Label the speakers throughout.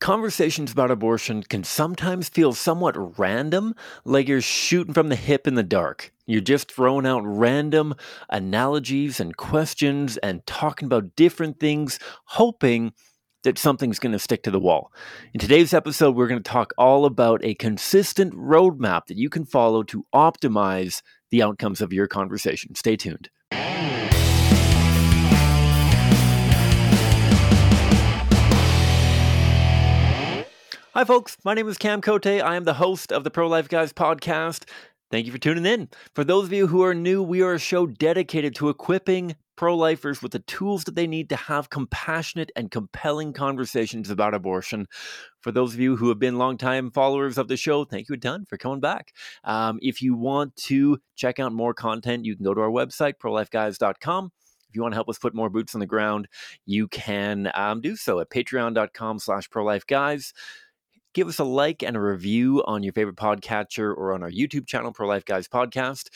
Speaker 1: Conversations about abortion can sometimes feel somewhat random, like you're shooting from the hip in the dark. You're just throwing out random analogies and questions and talking about different things, hoping that something's going to stick to the wall. In today's episode, we're going to talk all about a consistent roadmap that you can follow to optimize the outcomes of your conversation. Stay tuned. Hi, folks. My name is Cam Cote. I am the host of the Pro Life Guys podcast. Thank you for tuning in. For those of you who are new, we are a show dedicated to equipping pro lifers with the tools that they need to have compassionate and compelling conversations about abortion. For those of you who have been longtime followers of the show, thank you a ton for coming back. Um, if you want to check out more content, you can go to our website, prolifeguys.com if you want to help us put more boots on the ground, you can um, do so at patreon.com slash prolifeguys give us a like and a review on your favorite podcatcher or on our YouTube channel, Pro Life Guys Podcast.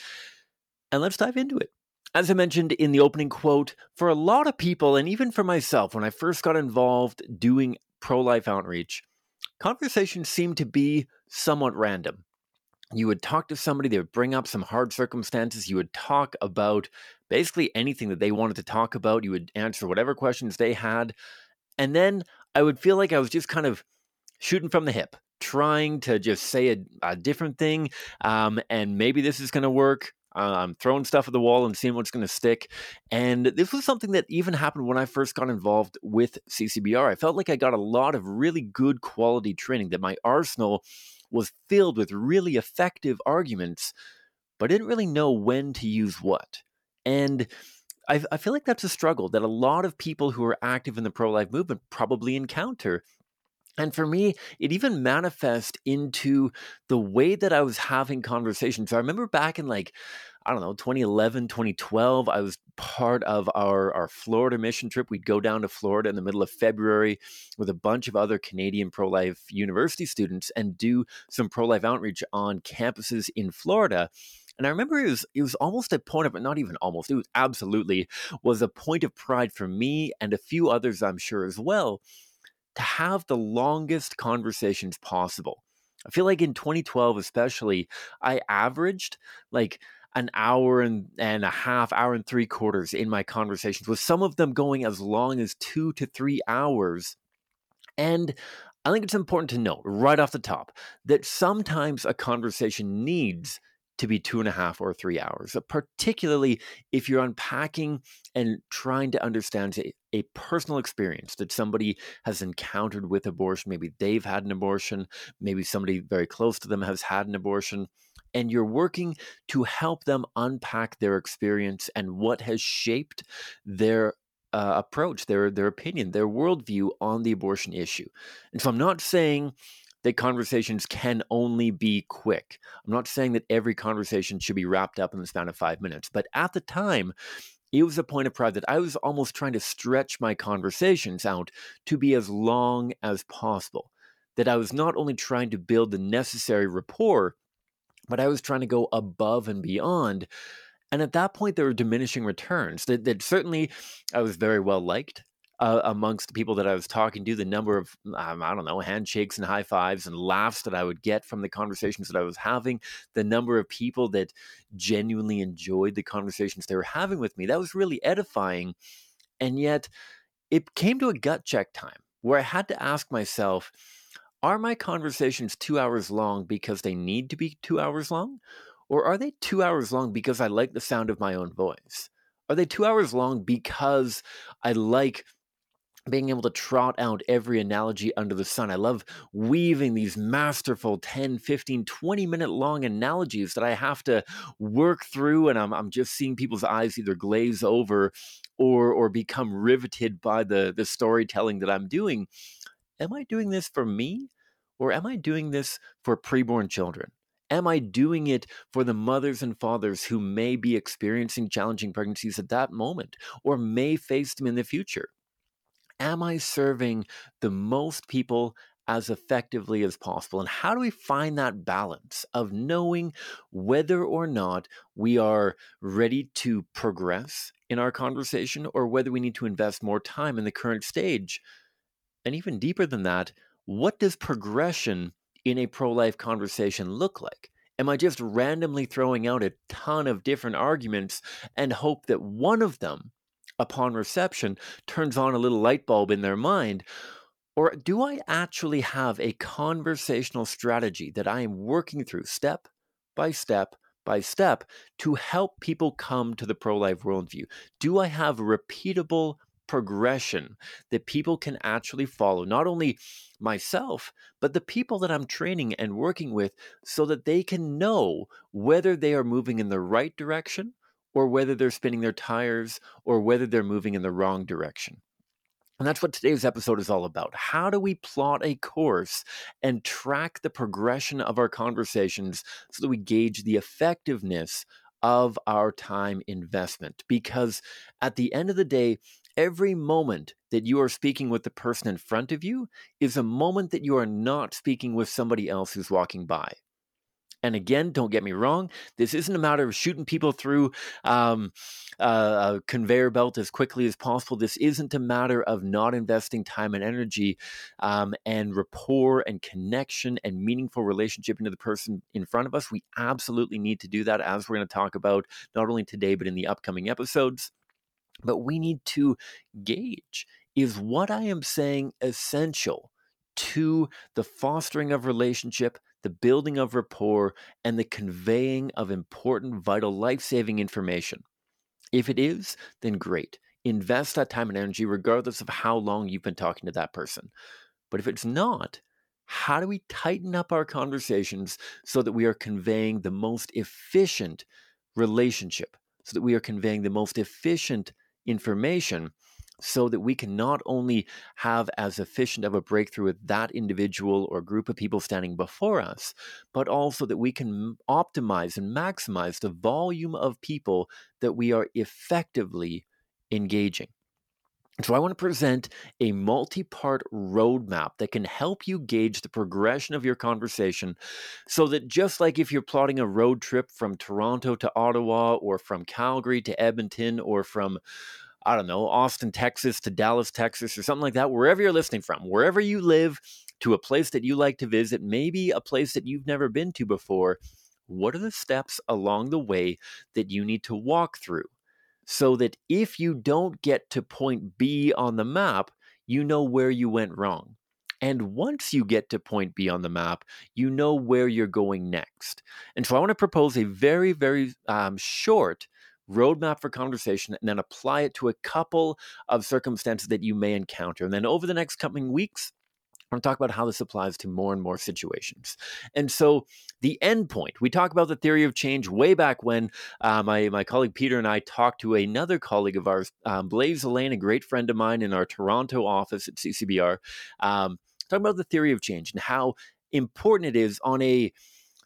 Speaker 1: And let's dive into it. As I mentioned in the opening quote, for a lot of people, and even for myself, when I first got involved doing pro life outreach, conversations seemed to be somewhat random. You would talk to somebody, they would bring up some hard circumstances. You would talk about basically anything that they wanted to talk about. You would answer whatever questions they had. And then I would feel like I was just kind of shooting from the hip, trying to just say a, a different thing. Um, and maybe this is going to work. Uh, I'm throwing stuff at the wall and seeing what's going to stick. And this was something that even happened when I first got involved with CCBR. I felt like I got a lot of really good quality training, that my arsenal was filled with really effective arguments, but I didn't really know when to use what. And I, I feel like that's a struggle that a lot of people who are active in the pro life movement probably encounter and for me, it even manifests into the way that I was having conversations. I remember back in like, I don't know, 2011, 2012, I was part of our, our Florida mission trip. We'd go down to Florida in the middle of February with a bunch of other Canadian pro life university students and do some pro life outreach on campuses in Florida. And I remember it was it was almost a point of not even almost, it was absolutely was a point of pride for me and a few others, I'm sure, as well to have the longest conversations possible. I feel like in 2012, especially, I averaged like an hour and, and a half, hour and three quarters in my conversations, with some of them going as long as two to three hours. And I think it's important to note right off the top that sometimes a conversation needs to be two and a half or three hours, particularly if you're unpacking and trying to understand a, a, personal experience that somebody has encountered with abortion. Maybe they've had an abortion, maybe somebody very close to them has had an abortion. And you're working to help them unpack their experience and what has shaped their uh, approach, their their opinion, their worldview on the abortion issue. And so I'm not saying that conversations can only be quick. I'm not saying that every conversation should be wrapped up in the span of five minutes, but at the time, it was a point of pride that I was almost trying to stretch my conversations out to be as long as possible. That I was not only trying to build the necessary rapport, but I was trying to go above and beyond. And at that point, there were diminishing returns. That, that certainly I was very well liked uh, amongst the people that I was talking to, the number of, um, I don't know, handshakes and high fives and laughs that I would get from the conversations that I was having, the number of people that genuinely enjoyed the conversations they were having with me, that was really edifying. And yet, it came to a gut check time where I had to ask myself, are my conversations two hours long because they need to be two hours long? Or are they two hours long because I like the sound of my own voice? Are they two hours long because I like being able to trot out every analogy under the sun. I love weaving these masterful 10, 15, 20 minute long analogies that I have to work through and I'm, I'm just seeing people's eyes either glaze over or or become riveted by the the storytelling that I'm doing. Am I doing this for me or am I doing this for preborn children? Am I doing it for the mothers and fathers who may be experiencing challenging pregnancies at that moment or may face them in the future? Am I serving the most people as effectively as possible? And how do we find that balance of knowing whether or not we are ready to progress in our conversation or whether we need to invest more time in the current stage? And even deeper than that, what does progression in a pro life conversation look like? Am I just randomly throwing out a ton of different arguments and hope that one of them, upon reception, turns on a little light bulb in their mind? Or do I actually have a conversational strategy that I am working through step by step by step to help people come to the pro life worldview? Do I have repeatable progression that people can actually follow, not only myself, but the people that I'm training and working with, so that they can know whether they are moving in the right direction or whether they're spinning their tires or whether they're moving in the wrong direction. And that's what today's episode is all about. How do we plot a course and track the progression of our conversations so that we gauge the effectiveness of our time investment? Because at the end of the day, every moment that you are speaking with the person in front of you is a moment that you are not speaking with somebody else who's walking by. And again, don't get me wrong, this isn't a matter of shooting people through um, a conveyor belt as quickly as possible. This isn't a matter of not investing time and energy um, and rapport and connection and meaningful relationship into the person in front of us. We absolutely need to do that, as we're going to talk about not only today, but in the upcoming episodes. But we need to gauge is what I am saying essential to the fostering of relationship, the building of rapport, and the conveying of important, vital, life saving information. If it is, then great. Invest that time and energy, regardless of how long you've been talking to that person. But if it's not, how do we tighten up our conversations so that we are conveying the most efficient relationship, so that we are conveying the most efficient information so that we can not only have as efficient of a breakthrough with that individual or group of people standing before us, but also that we can optimize and maximize the volume of people that we are effectively engaging. So, I want to present a multi part roadmap that can help you gauge the progression of your conversation so that just like if you're plotting a road trip from Toronto to Ottawa or from Calgary to Edmonton or from I don't know, Austin, Texas to Dallas, Texas, or something like that, wherever you're listening from, wherever you live, to a place that you like to visit, maybe a place that you've never been to before, what are the steps along the way that you need to walk through? So that if you don't get to point B on the map, you know where you went wrong. And once you get to point B on the map, you know where you're going next. And so I want to propose a very, very um, short roadmap for conversation, and then apply it to a couple of circumstances that you may encounter. And then over the next coming weeks, I'm going to talk about how this applies to more and more situations. And so, the end point, we talk about the theory of change way back when uh, my, my colleague Peter and I talked to another colleague of ours, um, Blaise Alleyne, a great friend of mine in our Toronto office at CCBR, um, talking about the theory of change and how important it is on a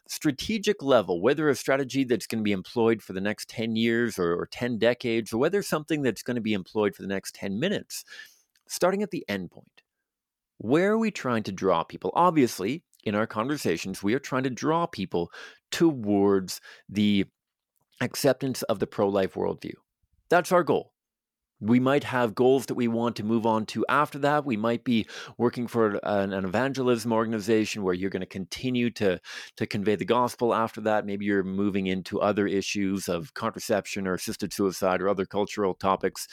Speaker 1: strategic level, whether a strategy that's going to be employed for the next 10 years or, or 10 decades, or whether something that's going to be employed for the next 10 minutes, starting at the end point. Where are we trying to draw people? Obviously, in our conversations, we are trying to draw people towards the acceptance of the pro life worldview. That's our goal. We might have goals that we want to move on to after that. We might be working for an, an evangelism organization where you're going to continue to, to convey the gospel after that. Maybe you're moving into other issues of contraception or assisted suicide or other cultural topics.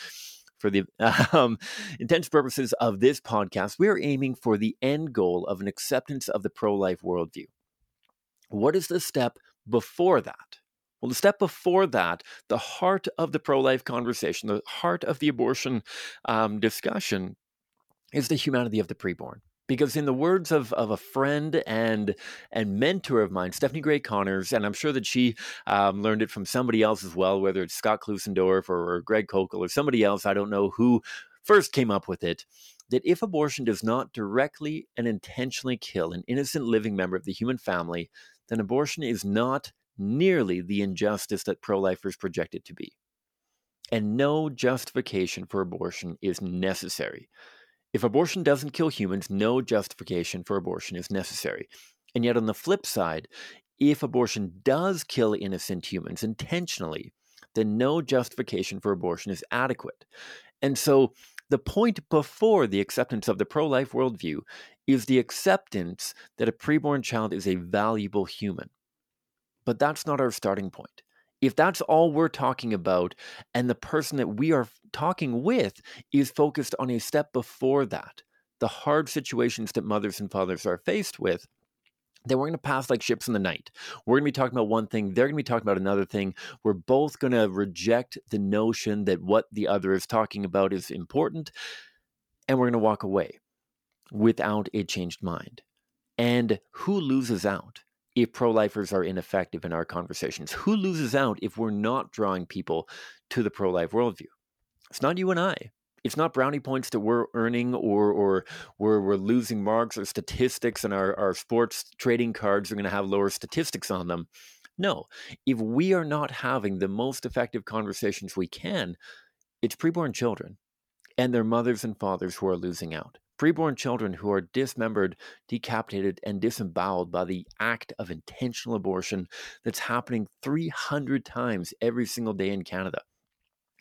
Speaker 1: For the um, intense purposes of this podcast, we are aiming for the end goal of an acceptance of the pro life worldview. What is the step before that? Well, the step before that, the heart of the pro life conversation, the heart of the abortion um, discussion, is the humanity of the preborn. Because in the words of, of a friend and and mentor of mine, Stephanie Gray Connors, and I'm sure that she um, learned it from somebody else as well, whether it's Scott Klusendorf or, or Greg Koukl or somebody else, I don't know who first came up with it, that if abortion does not directly and intentionally kill an innocent living member of the human family, then abortion is not nearly the injustice that pro lifers project it to be. And no justification for abortion is necessary. If abortion doesn't kill humans, no justification for abortion is necessary. And yet, on the flip side, if abortion does kill innocent humans intentionally, then no justification for abortion is adequate. And so, the point before the acceptance of the pro life worldview is the acceptance that a preborn child is a valuable human. But that's not our starting point. If that's all we're talking about, and the person that we are talking with is focused on a step before that, the hard situations that mothers and fathers are faced with, then we're going to pass like ships in the night. We're going to be talking about one thing, they're going to be talking about another thing. We're both going to reject the notion that what the other is talking about is important, and we're going to walk away without a changed mind. And who loses out if pro lifers are ineffective in our conversations? Who loses out if we're not drawing people to the pro life worldview? It's not you and I. It's not brownie points that we're earning or or we're, we're losing marks or statistics and our, our sports trading cards are going to have lower statistics on them. No, if we are not having the most effective conversations we can, it's preborn children and their mothers and fathers who are losing out preborn children who are dismembered, decapitated, and disemboweled by the act of intentional abortion that's happening 300 times every single day in Canada,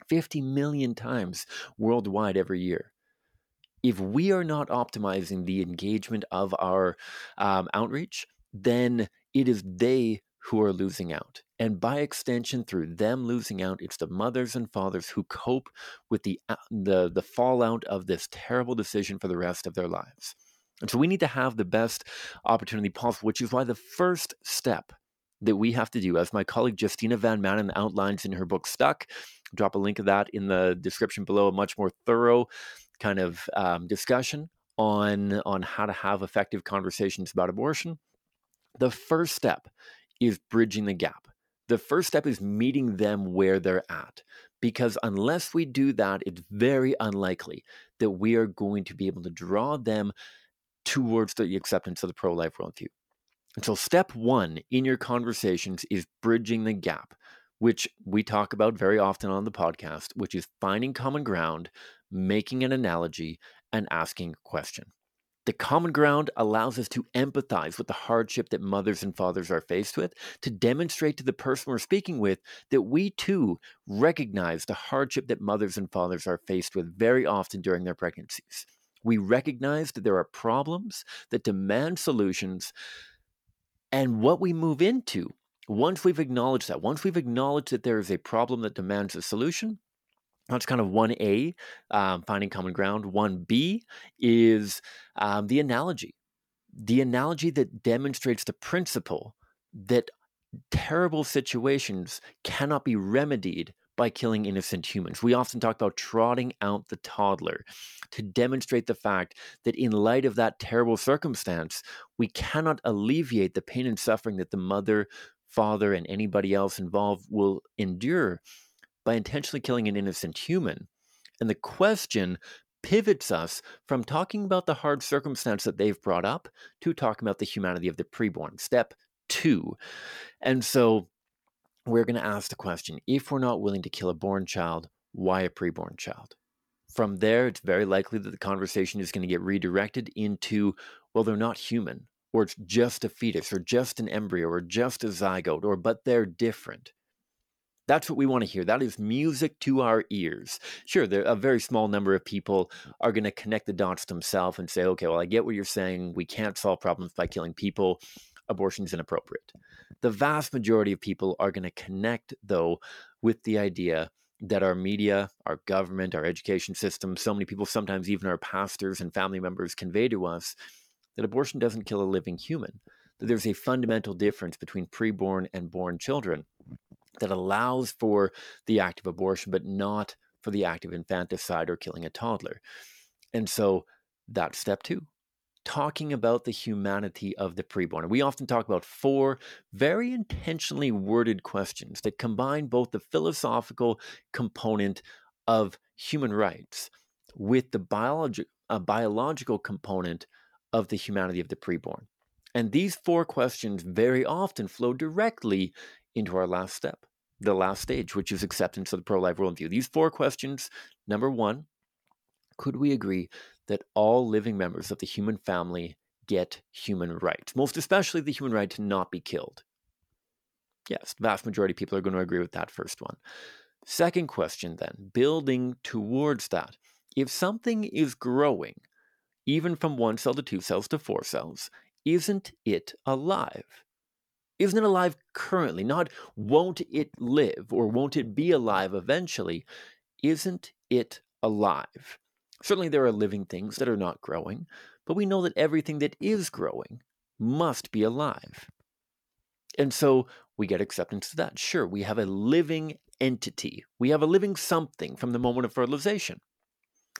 Speaker 1: 50 million times worldwide every year. If we are not optimizing the engagement of our um, outreach, then it is they who are losing out. And by extension, through them losing out, it's the mothers and fathers who cope with the, uh, the, the fallout of this terrible decision for the rest of their lives. And so we need to have the best opportunity possible, which is why the first step that we have to do, as my colleague Justina Van Manen outlines in her book Stuck, drop a link of that in the description below, a much more thorough kind of um, discussion on, on how to have effective conversations about abortion. The first step is bridging the gap. The first step is meeting them where they're at. Because unless we do that, it's very unlikely that we are going to be able to draw them towards the acceptance of the pro life worldview. And so, step one in your conversations is bridging the gap, which we talk about very often on the podcast, which is finding common ground, making an analogy, and asking a question. The common ground allows us to empathize with the hardship that mothers and fathers are faced with, to demonstrate to the person we're speaking with that we too recognize the hardship that mothers and fathers are faced with very often during their pregnancies. We recognize that there are problems that demand solutions, and what we move into once we've acknowledged that, once we've acknowledged that there is a problem that demands a solution, that's kind of 1A, um, finding common ground. 1B is um, the analogy, the analogy that demonstrates the principle that terrible situations cannot be remedied by killing innocent humans. We often talk about trotting out the toddler to demonstrate the fact that, in light of that terrible circumstance, we cannot alleviate the pain and suffering that the mother, father, and anybody else involved will endure by intentionally killing an innocent human. And the question pivots us from talking about the hard circumstance that they've brought up to talking about the humanity of the preborn. Step two. And so we're going to ask the question if we're not willing to kill a born child, why a preborn child? From there, it's very likely that the conversation is going to get redirected into, well, they're not human, or it's just a fetus, or just an embryo, or just a zygote, or but they're different. That's what we want to hear. That is music to our ears. Sure, there, a very small number of people are going to connect the dots themselves and say, okay, well, I get what you're saying. We can't solve problems by killing people. Abortion is inappropriate. The vast majority of people are going to connect, though, with the idea that our media, our government, our education system, so many people, sometimes even our pastors and family members, convey to us that abortion doesn't kill a living human, that there's a fundamental difference between preborn and born children that allows for the act of abortion, but not for the act of infanticide or killing a toddler. And so that's step two talking about the humanity of the preborn. We often talk about four very intentionally worded questions that combine both the philosophical component of human rights with the biologi- uh, biological component of the humanity of the preborn. And these four questions very often flow directly into our last step, the last stage, which is acceptance of the pro life worldview. These four questions number one, could we agree that all living members of the human family get human rights, most especially the human right to not be killed? Yes, vast majority of people are going to agree with that first one. Second question, then, building towards that. If something is growing even from one cell to two cells to four cells, isn't it alive? Isn't it alive currently? Not won't it live or won't it be alive eventually? Isn't it alive? Certainly, there are living things that are not growing, but we know that everything that is growing must be alive. And so we get acceptance to that. Sure, we have a living entity, we have a living something from the moment of fertilization.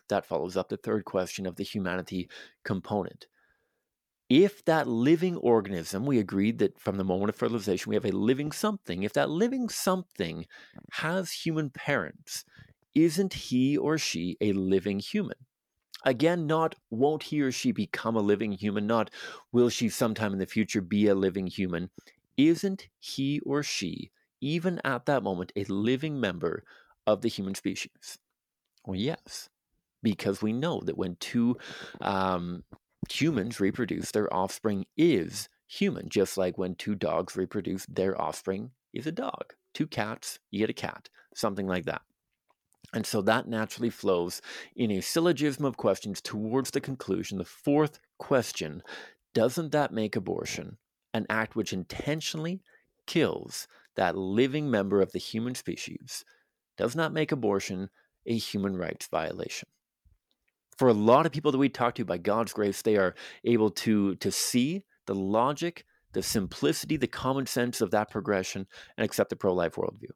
Speaker 1: That follows up the third question of the humanity component if that living organism, we agreed that from the moment of fertilization, we have a living something, if that living something has human parents, isn't he or she a living human? Again, not won't he or she become a living human, not will she sometime in the future be a living human. Isn't he or she, even at that moment, a living member of the human species? Well, yes, because we know that when two um, humans reproduce, their offspring is human, just like when two dogs reproduce, their offspring is a dog. Two cats, you get a cat, something like that. And so that naturally flows in a syllogism of questions towards the conclusion. The fourth question doesn't that make abortion an act which intentionally kills that living member of the human species? Does not make abortion a human rights violation? For a lot of people that we talk to, by God's grace, they are able to to see the logic, the simplicity, the common sense of that progression, and accept the pro-life worldview.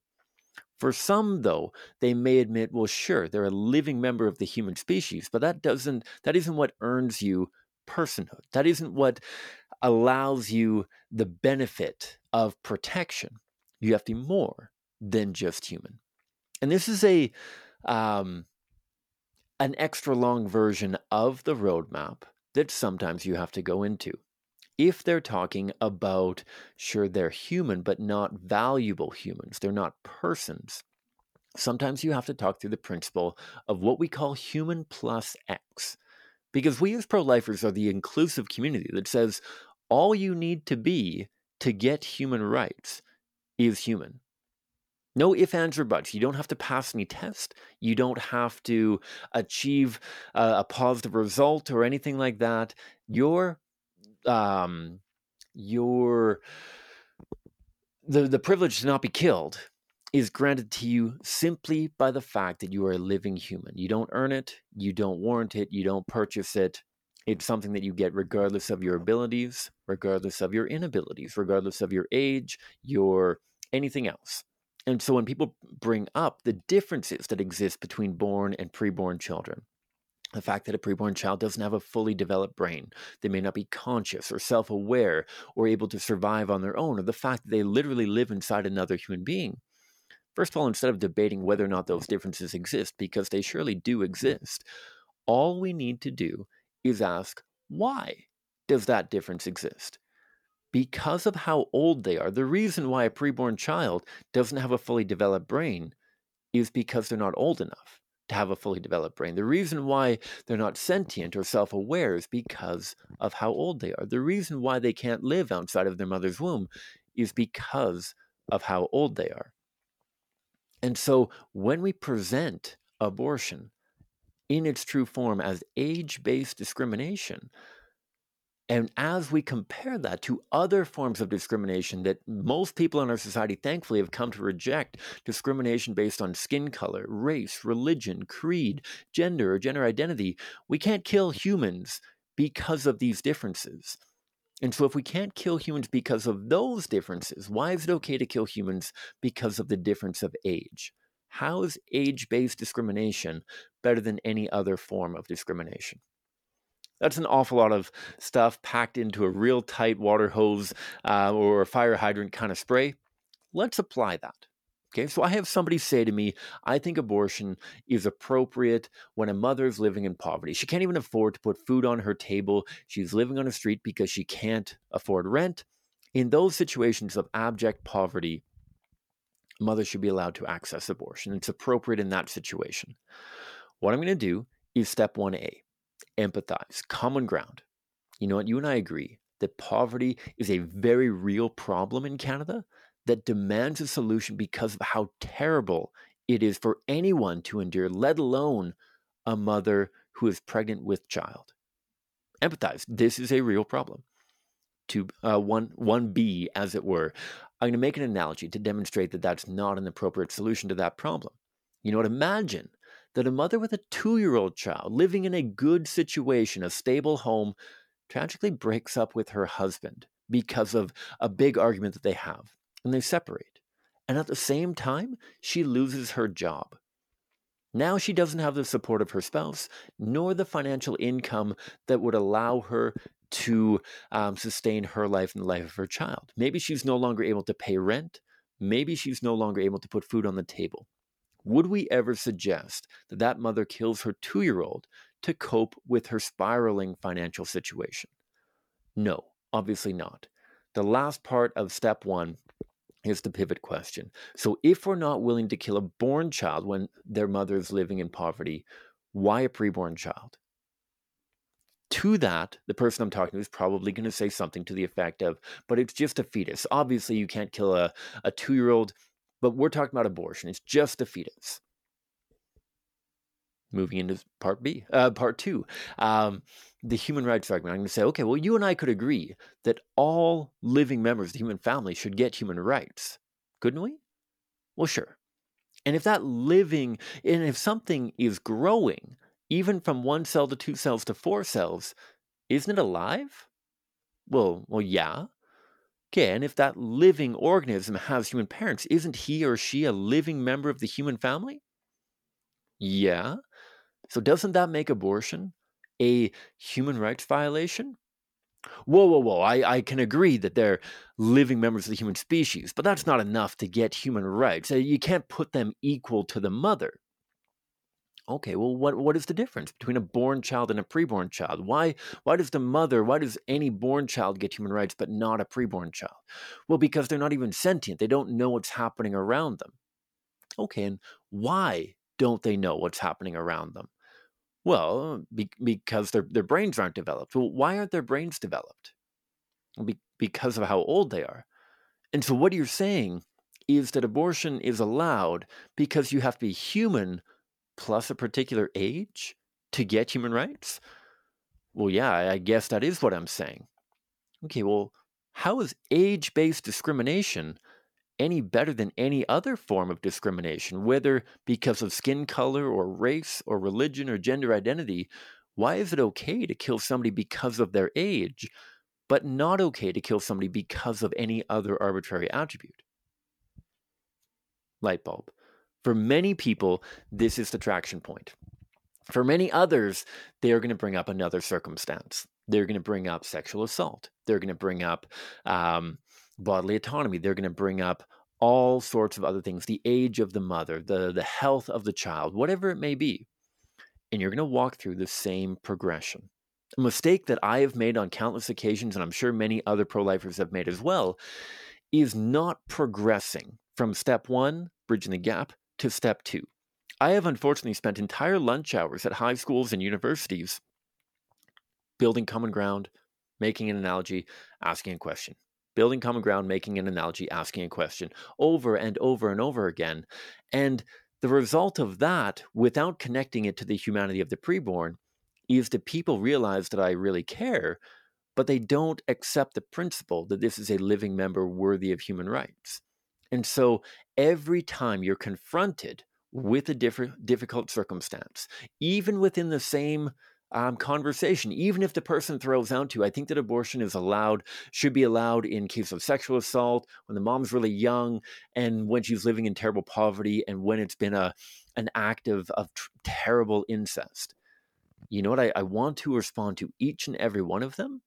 Speaker 1: For some, though, they may admit, well, sure, they're a living member of the human species, but that doesn't that isn't what earns you personhood. That isn't what allows you the benefit of protection. You have to be more than just human. And this is a um, an extra long version of the roadmap that sometimes you have to go into. If they're talking about, sure, they're human, but not valuable humans, they're not persons, sometimes you have to talk through the principle of what we call human plus X. Because we as pro lifers are the inclusive community that says all you need to be to get human rights is human. No ifs, ands, or buts. You don't have to pass any test. You don't have to achieve a, a positive result or anything like that. Your, um, your, the the privilege to not be killed is granted to you simply by the fact that you are a living human. You don't earn it. You don't warrant it. You don't purchase it. It's something that you get regardless of your abilities, regardless of your inabilities, regardless of your age, your anything else. And so when people bring up the differences that exist between born and preborn children, the fact that a preborn child doesn't have a fully developed brain, they may not be conscious or self aware or able to survive on their own, or the fact that they literally live inside another human being. First of all, instead of debating whether or not those differences exist, because they surely do exist, all we need to do is ask, why does that difference exist? Because of how old they are. The reason why a preborn child doesn't have a fully developed brain is because they're not old enough to have a fully developed brain. The reason why they're not sentient or self aware is because of how old they are. The reason why they can't live outside of their mother's womb is because of how old they are. And so when we present abortion in its true form as age based discrimination, and as we compare that to other forms of discrimination that most people in our society, thankfully, have come to reject discrimination based on skin color, race, religion, creed, gender, or gender identity, we can't kill humans because of these differences. And so, if we can't kill humans because of those differences, why is it okay to kill humans because of the difference of age? How is age based discrimination better than any other form of discrimination? That's an awful lot of stuff packed into a real tight water hose uh, or a fire hydrant kind of spray. Let's apply that. Okay, so I have somebody say to me, I think abortion is appropriate when a mother is living in poverty. She can't even afford to put food on her table. She's living on the street because she can't afford rent. In those situations of abject poverty, mothers should be allowed to access abortion. It's appropriate in that situation. What I'm going to do is step 1A empathize, common ground. You know what? You and I agree that poverty is a very real problem in Canada that demands a solution because of how terrible it is for anyone to endure, let alone a mother who is pregnant with child. empathize. This is a real problem. To uh, one one B, as it were, I'm going to make an analogy to demonstrate that that's not an appropriate solution to that problem. You know what? Imagine that a mother with a two year old child living in a good situation, a stable home, tragically breaks up with her husband because of a big argument that they have, and they separate. And at the same time, she loses her job. Now she doesn't have the support of her spouse, nor the financial income that would allow her to um, sustain her life and the life of her child. Maybe she's no longer able to pay rent. Maybe she's no longer able to put food on the table. Would we ever suggest that that mother kills her two year old to cope with her spiraling financial situation? No, obviously not. The last part of step one is the pivot question. So, if we're not willing to kill a born child when their mother is living in poverty, why a preborn child? To that, the person I'm talking to is probably going to say something to the effect of, but it's just a fetus. Obviously, you can't kill a, a two year old, but we're talking about abortion. It's just a fetus. Moving into part B, uh, part two. Um, the human rights argument, I'm going to say, okay, well, you and I could agree that all living members of the human family should get human rights, couldn't we? Well, sure. And if that living, and if something is growing, even from one cell to two cells to four cells, isn't it alive? Well, well, yeah. Okay, and if that living organism has human parents, isn't he or she a living member of the human family? Yeah. So doesn't that make abortion a human rights violation? Whoa, whoa, whoa. I, I can agree that they're living members of the human species, but that's not enough to get human rights. Uh, you can't put them equal to the mother. Okay, well, what, what is the difference between a born child and a preborn child? Why, why does the mother, why does any born child get human rights but not a preborn child? Well, because they're not even sentient. They don't know what's happening around them. Okay, and why don't they know what's happening around them? Well, be, because their their brains aren't developed. Well, why aren't their brains developed? Be, because of how old they are. And so, what you're saying is that abortion is allowed because you have to be human plus a particular age to get human rights. Well, yeah, I guess that is what I'm saying. Okay, well, how is age based discrimination any better than any other form of discrimination, whether because of skin color or race or religion or gender identity. Why is it okay to kill somebody because of their age, but not okay to kill somebody because of any other arbitrary attribute? Light bulb. For many people, this is the traction point. For many others, they are going to bring up another circumstance. They're going to bring up sexual assault. They're going to bring up um, bodily autonomy. They're going to bring up all sorts of other things the age of the mother, the, the health of the child, whatever it may be. And you're going to walk through the same progression. A mistake that I have made on countless occasions, and I'm sure many other pro lifers have made as well, is not progressing from step one, bridging the gap, to step two. I have unfortunately spent entire lunch hours at high schools and universities building common ground, making an analogy, asking a question building common ground, making an analogy, asking a question over and over and over again. And the result of that, without connecting it to the humanity of the preborn, is that people realize that I really care, but they don't accept the principle that this is a living member worthy of human rights. And so every time you're confronted with a different difficult circumstance, even within the same um, conversation, even if the person throws out to. I think that abortion is allowed, should be allowed in case of sexual assault, when the mom's really young, and when she's living in terrible poverty, and when it's been a an act of, of terrible incest. You know what? I, I want to respond to each and every one of them,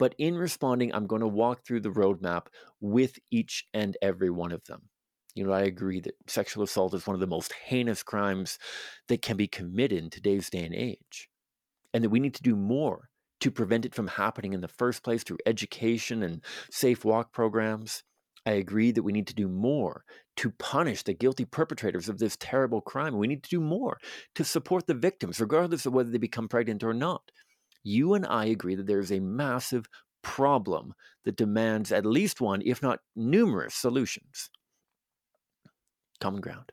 Speaker 1: but in responding, I'm going to walk through the roadmap with each and every one of them. You know, I agree that sexual assault is one of the most heinous crimes that can be committed in today's day and age and that we need to do more to prevent it from happening in the first place through education and safe walk programs. I agree that we need to do more to punish the guilty perpetrators of this terrible crime. We need to do more to support the victims, regardless of whether they become pregnant or not. You and I agree that there is a massive problem that demands at least one, if not numerous, solutions. Common ground.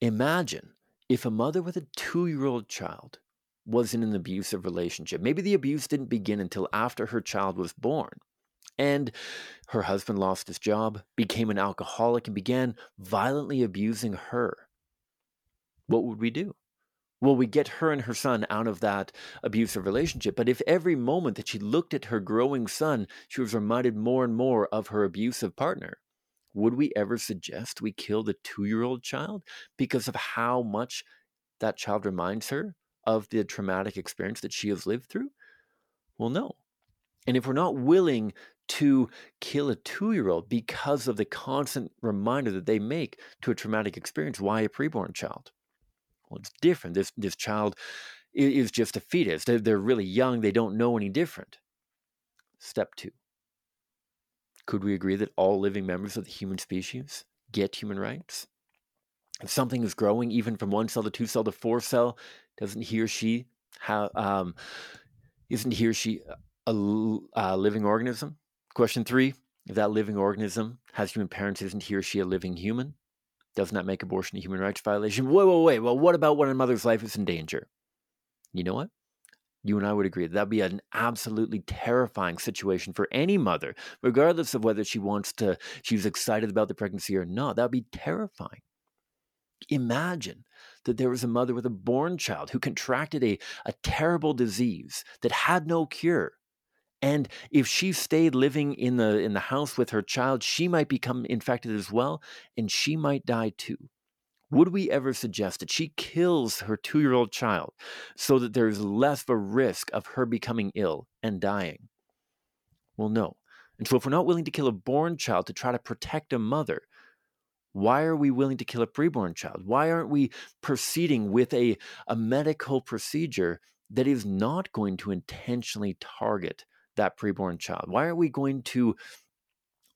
Speaker 1: Imagine if a mother with a two year old child was in an abusive relationship. Maybe the abuse didn't begin until after her child was born. And her husband lost his job, became an alcoholic, and began violently abusing her. What would we do? Well, we get her and her son out of that abusive relationship. But if every moment that she looked at her growing son, she was reminded more and more of her abusive partner, would we ever suggest we kill the two year old child because of how much that child reminds her of the traumatic experience that she has lived through? Well, no. And if we're not willing to kill a two year old because of the constant reminder that they make to a traumatic experience, why a preborn child? It's different. This, this child is just a fetus. They're, they're really young, they don't know any different. Step two could we agree that all living members of the human species get human rights? If something is growing, even from one cell to two cell to four cell, doesn't he or she have, um, isn't he or she a, a living organism? Question three If that living organism has human parents, isn't he or she a living human? Doesn't make abortion a human rights violation? Wait, wait, wait. Well, what about when a mother's life is in danger? You know what? You and I would agree that that'd be an absolutely terrifying situation for any mother, regardless of whether she wants to, she's excited about the pregnancy or not. That'd be terrifying. Imagine that there was a mother with a born child who contracted a, a terrible disease that had no cure. And if she stayed living in the in the house with her child, she might become infected as well, and she might die too. Would we ever suggest that she kills her two year old child so that there's less of a risk of her becoming ill and dying? Well, no. And so, if we're not willing to kill a born child to try to protect a mother, why are we willing to kill a preborn child? Why aren't we proceeding with a, a medical procedure that is not going to intentionally target that preborn child? Why are we going to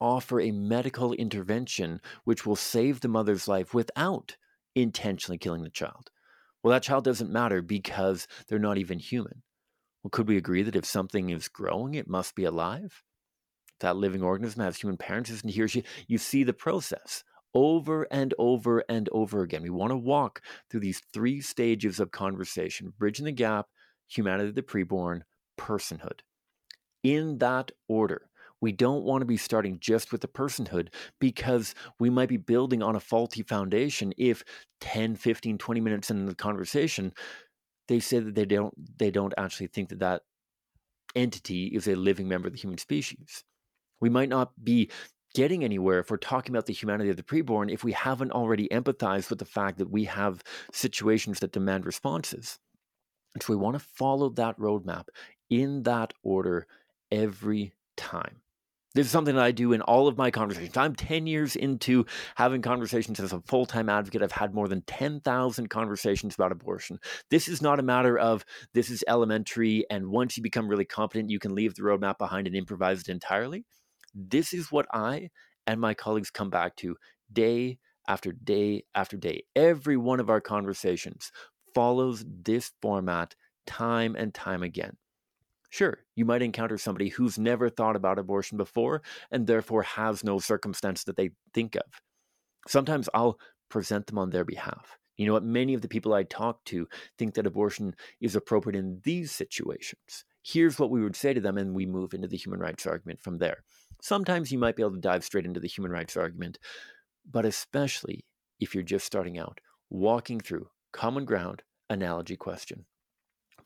Speaker 1: offer a medical intervention which will save the mother's life without intentionally killing the child? Well, that child doesn't matter because they're not even human. Well, could we agree that if something is growing, it must be alive? If that living organism has human parents, isn't he or she? You see the process over and over and over again. We want to walk through these three stages of conversation bridging the gap, humanity the preborn, personhood in that order. We don't want to be starting just with the personhood because we might be building on a faulty foundation if 10, 15, 20 minutes into the conversation they say that they don't they don't actually think that that entity is a living member of the human species. We might not be getting anywhere if we're talking about the humanity of the preborn if we haven't already empathized with the fact that we have situations that demand responses. And so we want to follow that roadmap in that order every time. This is something that I do in all of my conversations. I'm 10 years into having conversations as a full time advocate. I've had more than 10,000 conversations about abortion. This is not a matter of this is elementary, and once you become really competent, you can leave the roadmap behind and improvise it entirely. This is what I and my colleagues come back to day after day after day. Every one of our conversations follows this format time and time again. Sure, you might encounter somebody who's never thought about abortion before and therefore has no circumstance that they think of. Sometimes I'll present them on their behalf. You know what? Many of the people I talk to think that abortion is appropriate in these situations. Here's what we would say to them, and we move into the human rights argument from there. Sometimes you might be able to dive straight into the human rights argument, but especially if you're just starting out, walking through common ground, analogy question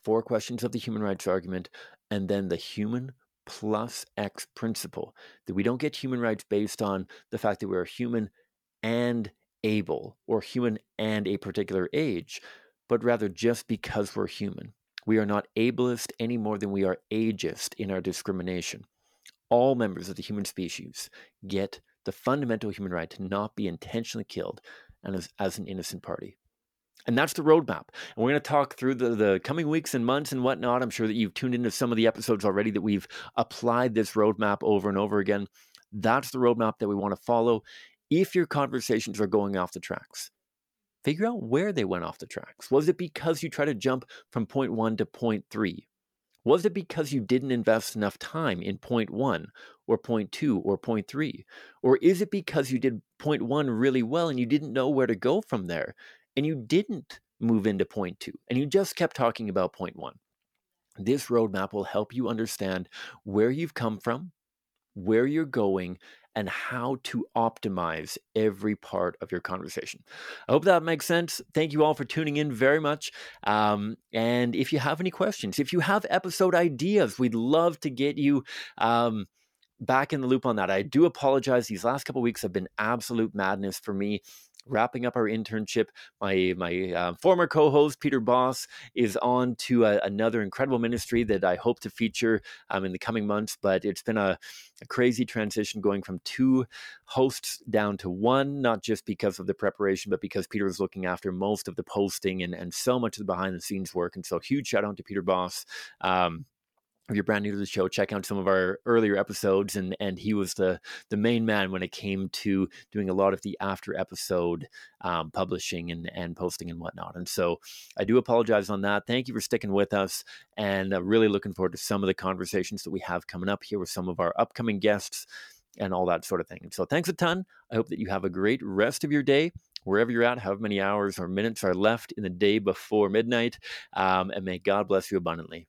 Speaker 1: four questions of the human rights argument, and then the human plus X principle that we don't get human rights based on the fact that we're human and able or human and a particular age, but rather just because we're human. We are not ableist any more than we are ageist in our discrimination. All members of the human species get the fundamental human right to not be intentionally killed and as, as an innocent party. And that's the roadmap. And we're going to talk through the, the coming weeks and months and whatnot. I'm sure that you've tuned into some of the episodes already that we've applied this roadmap over and over again. That's the roadmap that we want to follow if your conversations are going off the tracks. Figure out where they went off the tracks. Was it because you tried to jump from point one to point three? Was it because you didn't invest enough time in point one or point two or point three? Or is it because you did point one really well and you didn't know where to go from there? And you didn't move into point two and you just kept talking about point one, this roadmap will help you understand where you've come from, where you're going, and how to optimize every part of your conversation. I hope that makes sense. Thank you all for tuning in very much. Um, and if you have any questions, if you have episode ideas, we'd love to get you. Um, back in the loop on that. I do apologize. These last couple weeks have been absolute madness for me wrapping up our internship. My my uh, former co-host Peter Boss is on to a, another incredible ministry that I hope to feature um, in the coming months. But it's been a, a, crazy transition going from two hosts down to one, not just because of the preparation, but because Peter was looking after most of the posting and and so much of the behind the scenes work. And so huge shout out to Peter Boss. Um, if you're brand new to the show, check out some of our earlier episodes, and and he was the the main man when it came to doing a lot of the after episode um, publishing and and posting and whatnot. And so I do apologize on that. Thank you for sticking with us, and uh, really looking forward to some of the conversations that we have coming up here with some of our upcoming guests and all that sort of thing. And so thanks a ton. I hope that you have a great rest of your day wherever you're at, however many hours or minutes are left in the day before midnight. Um, and may God bless you abundantly.